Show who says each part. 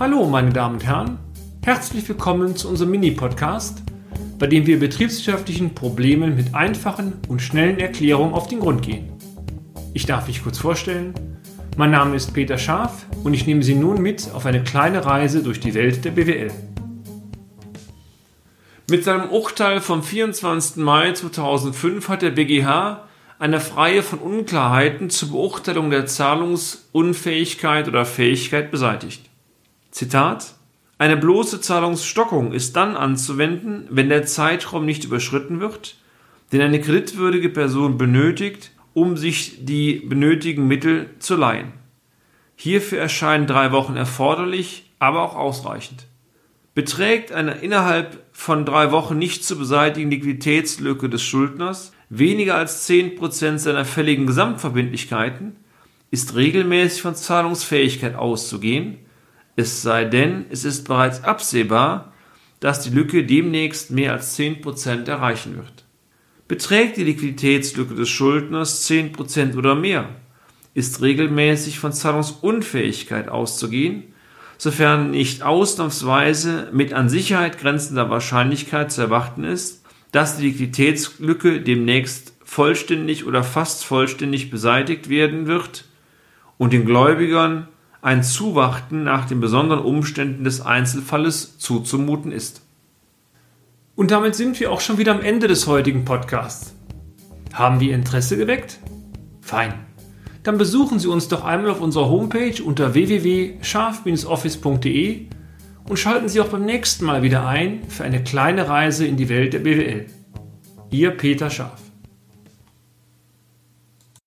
Speaker 1: Hallo, meine Damen und Herren. Herzlich willkommen zu unserem Mini-Podcast, bei dem wir betriebswirtschaftlichen Problemen mit einfachen und schnellen Erklärungen auf den Grund gehen. Ich darf mich kurz vorstellen. Mein Name ist Peter Scharf und ich nehme Sie nun mit auf eine kleine Reise durch die Welt der BWL. Mit seinem Urteil vom 24. Mai 2005 hat der BGH eine Reihe von Unklarheiten zur Beurteilung der Zahlungsunfähigkeit oder Fähigkeit beseitigt. Zitat Eine bloße Zahlungsstockung ist dann anzuwenden, wenn der Zeitraum nicht überschritten wird, den eine kreditwürdige Person benötigt, um sich die benötigten Mittel zu leihen. Hierfür erscheinen drei Wochen erforderlich, aber auch ausreichend. Beträgt eine innerhalb von drei Wochen nicht zu beseitigen Liquiditätslücke des Schuldners weniger als 10% seiner fälligen Gesamtverbindlichkeiten, ist regelmäßig von Zahlungsfähigkeit auszugehen, es sei denn, es ist bereits absehbar, dass die Lücke demnächst mehr als 10% erreichen wird. Beträgt die Liquiditätslücke des Schuldners 10% oder mehr, ist regelmäßig von Zahlungsunfähigkeit auszugehen, sofern nicht ausnahmsweise mit an Sicherheit grenzender Wahrscheinlichkeit zu erwarten ist, dass die Liquiditätslücke demnächst vollständig oder fast vollständig beseitigt werden wird und den Gläubigern ein Zuwarten nach den besonderen Umständen des Einzelfalles zuzumuten ist. Und damit sind wir auch schon wieder am Ende des heutigen Podcasts. Haben wir Interesse geweckt? Fein. Dann besuchen Sie uns doch einmal auf unserer Homepage unter www.scharf-office.de und schalten Sie auch beim nächsten Mal wieder ein für eine kleine Reise in die Welt der BWL. Ihr Peter Scharf.